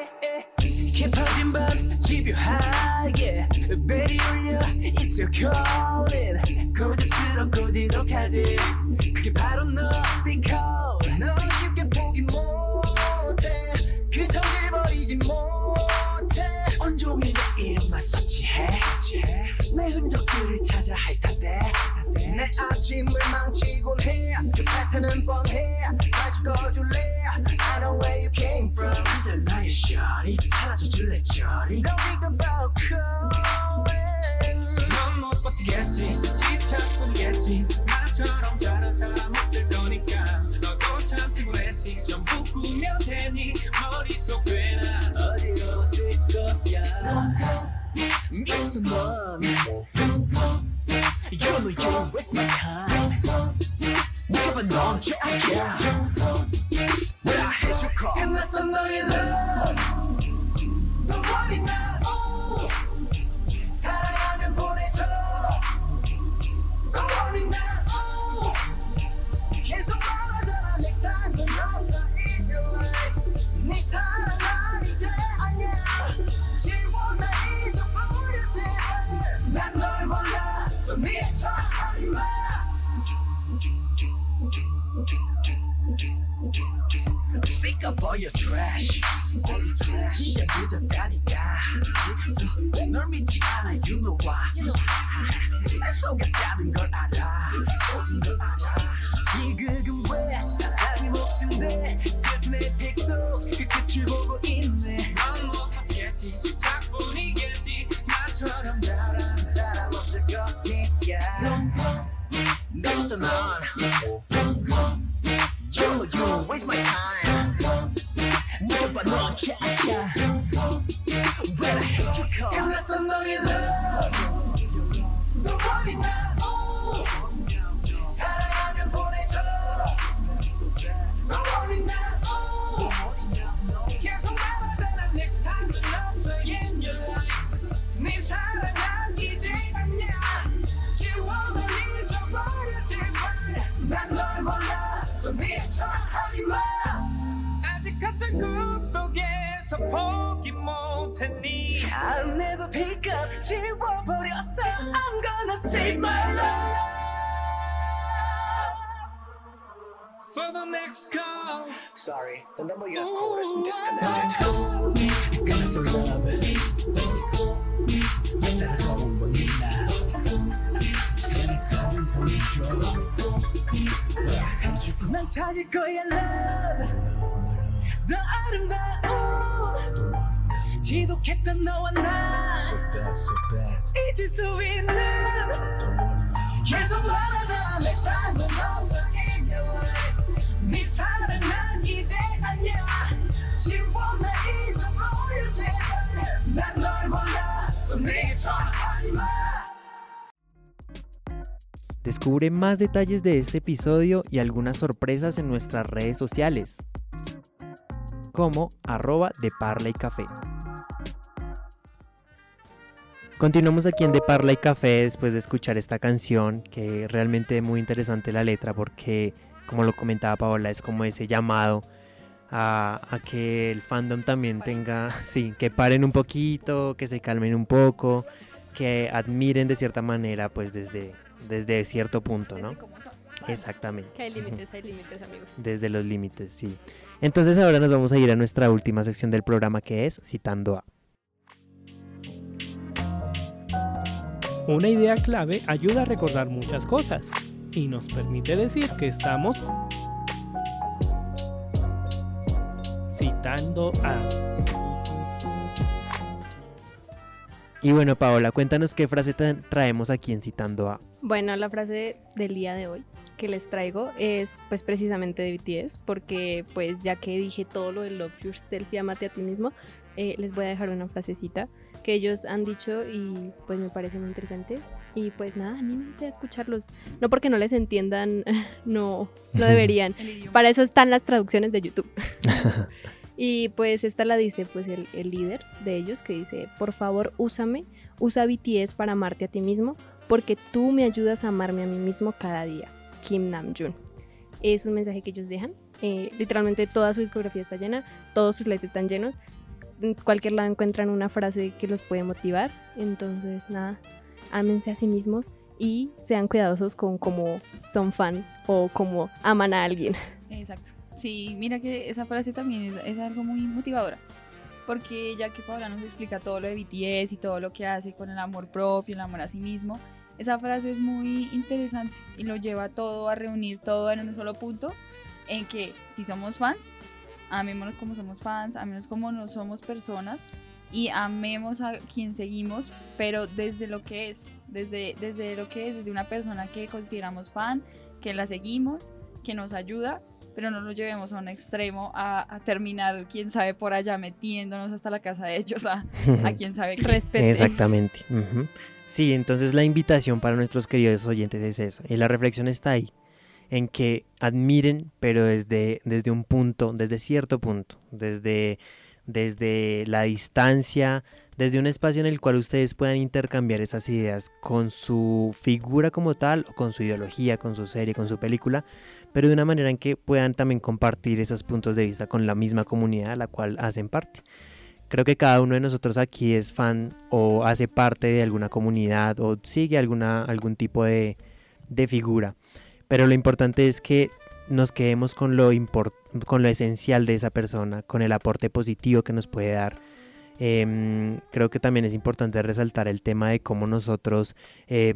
S8: 깊어진 밤 집요하게 베리 올려 It's your calling 고집스럽고 지독하지 그게 바로 너 Stay cold 널 쉽게 포기 못해 그 성질 버리지 못해 온종일 내 이름만 서치해 내 흔적들을 찾아 핥아대 내 아침을 망치곤 해 그 패턴은 뻔해. 다시 꺼줄래? I know where you came from. 그들 나의 shawty 사라져 줄래 저리? Don't think about calling
S5: 넌못 버티겠지. 집착뿐이겠지. 나처럼 다른 사람 없을 거니까. 너도 참 피곤했지. 전부 꾸며 대니. 머릿속 꽤나
S8: 어지러웠을 거야. Don't call me. Call me You know you waste my time. Look up and on, check I care. When I hit your call, unless I know you love. Oh, 사랑.
S5: 난
S8: 찾을 거야 love. 더 아름다운 지독했던 너와 나. 잊을 수 있는 계속 말하잖아 time 넌 없어 in your life 네 사랑 난 이제 아니야. 지워 나 잊어버려 제발. 난널 몰라. So 미쳐하지
S2: Descubre más detalles de este episodio y algunas sorpresas en nuestras redes sociales, como arroba de Parla y Café. Continuamos aquí en De Parla y Café después de escuchar esta canción, que realmente es muy interesante la letra porque, como lo comentaba Paola, es como ese llamado a, a que el fandom también tenga, sí, que paren un poquito, que se calmen un poco, que admiren de cierta manera, pues desde, desde cierto punto, ¿no? Exactamente.
S4: Que hay límites, hay límites, amigos.
S2: Desde los límites, sí. Entonces ahora nos vamos a ir a nuestra última sección del programa que es Citando a.
S1: Una idea clave ayuda a recordar muchas cosas y nos permite decir que estamos citando a.
S2: Y bueno, Paola, cuéntanos qué frase tra- traemos aquí en Citando a.
S4: Bueno, la frase del día de hoy que les traigo es pues precisamente de BTS porque pues ya que dije todo lo de Love Yourself y amate a ti mismo, eh, les voy a dejar una frasecita que ellos han dicho y pues me parece muy interesante y pues nada, anímense a escucharlos. No porque no les entiendan, no, no deberían. Para eso están las traducciones de YouTube. Y pues esta la dice pues el, líder de ellos que dice, por favor úsame, usa BTS para amarte a ti mismo, porque tú me ayudas a amarme a mí mismo cada día. Kim Namjoon. Es un mensaje que ellos dejan. eh, literalmente toda su discografía está llena, todos sus likes están llenos. En cualquier lado encuentran una frase que los puede motivar. Entonces, nada, ámense a sí mismos y sean cuidadosos con cómo son fan o cómo aman a alguien.
S3: Exacto. Sí, mira que esa frase también es, es algo muy motivadora. Porque ya que Paola nos explica todo lo de BTS y todo lo que hace con el amor propio, el amor a sí mismo, esa frase es muy interesante y lo lleva todo a reunir todo en un solo punto, en que si somos fans, amémonos como somos fans, amémonos como no somos personas y amemos a quien seguimos, pero desde lo que es, desde, desde lo que es, desde una persona que consideramos fan, que la seguimos, que nos ayuda, pero no lo llevemos a un extremo a, a terminar, quién sabe, por allá metiéndonos hasta la casa de ellos, a, a quién sabe qué.
S4: Respeten.
S2: Exactamente. Sí, entonces la invitación para nuestros queridos oyentes es eso. Y la reflexión está ahí, en que admiren, pero desde, desde un punto, desde cierto punto, desde, desde la distancia, desde un espacio en el cual ustedes puedan intercambiar esas ideas con su figura como tal, o con su ideología, con su serie, con su película, pero de una manera en que puedan también compartir esos puntos de vista con la misma comunidad a la cual hacen parte. Creo que cada uno de nosotros aquí es fan o hace parte de alguna comunidad o sigue alguna, algún tipo de, de figura. Pero lo importante es que nos quedemos con lo, con lo esencial de esa persona, con el aporte positivo que nos puede dar. Em, creo que también es importante resaltar el tema de cómo nosotros, eh,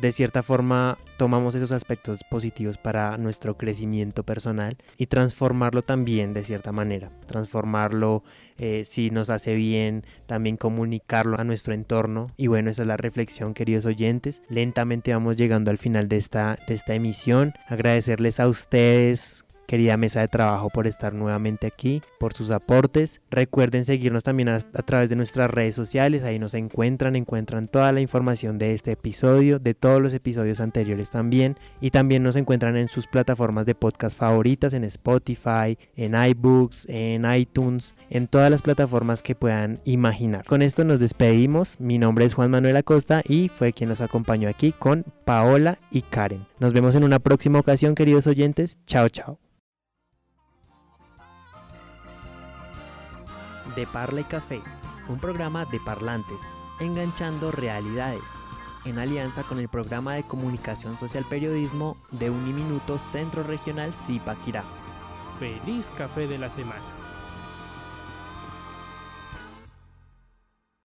S2: de cierta forma, tomamos esos aspectos positivos para nuestro crecimiento personal y transformarlo también de cierta manera. Transformarlo eh, si nos hace bien, también comunicarlo a nuestro entorno. Y bueno, esa es la reflexión, queridos oyentes. Lentamente vamos llegando al final de esta, de esta emisión. Agradecerles a ustedes. Querida mesa de trabajo por estar nuevamente aquí, por sus aportes. Recuerden seguirnos también a, través de nuestras redes sociales, ahí nos encuentran, encuentran toda la información de este episodio, de todos los episodios anteriores también. Y también nos encuentran en sus plataformas de podcast favoritas, en Spotify, en iBooks, en iTunes, en todas las plataformas que puedan imaginar. Con esto nos despedimos. Mi nombre es Juan Manuel Acosta y fue quien nos acompañó aquí con Paola y Karen. Nos vemos en una próxima ocasión, queridos oyentes. Chao, chao. De Parla y Café, un programa de parlantes, enganchando realidades, en alianza con el programa de comunicación social periodismo de Uniminuto Centro Regional Zipaquirá.
S1: Feliz café de la semana.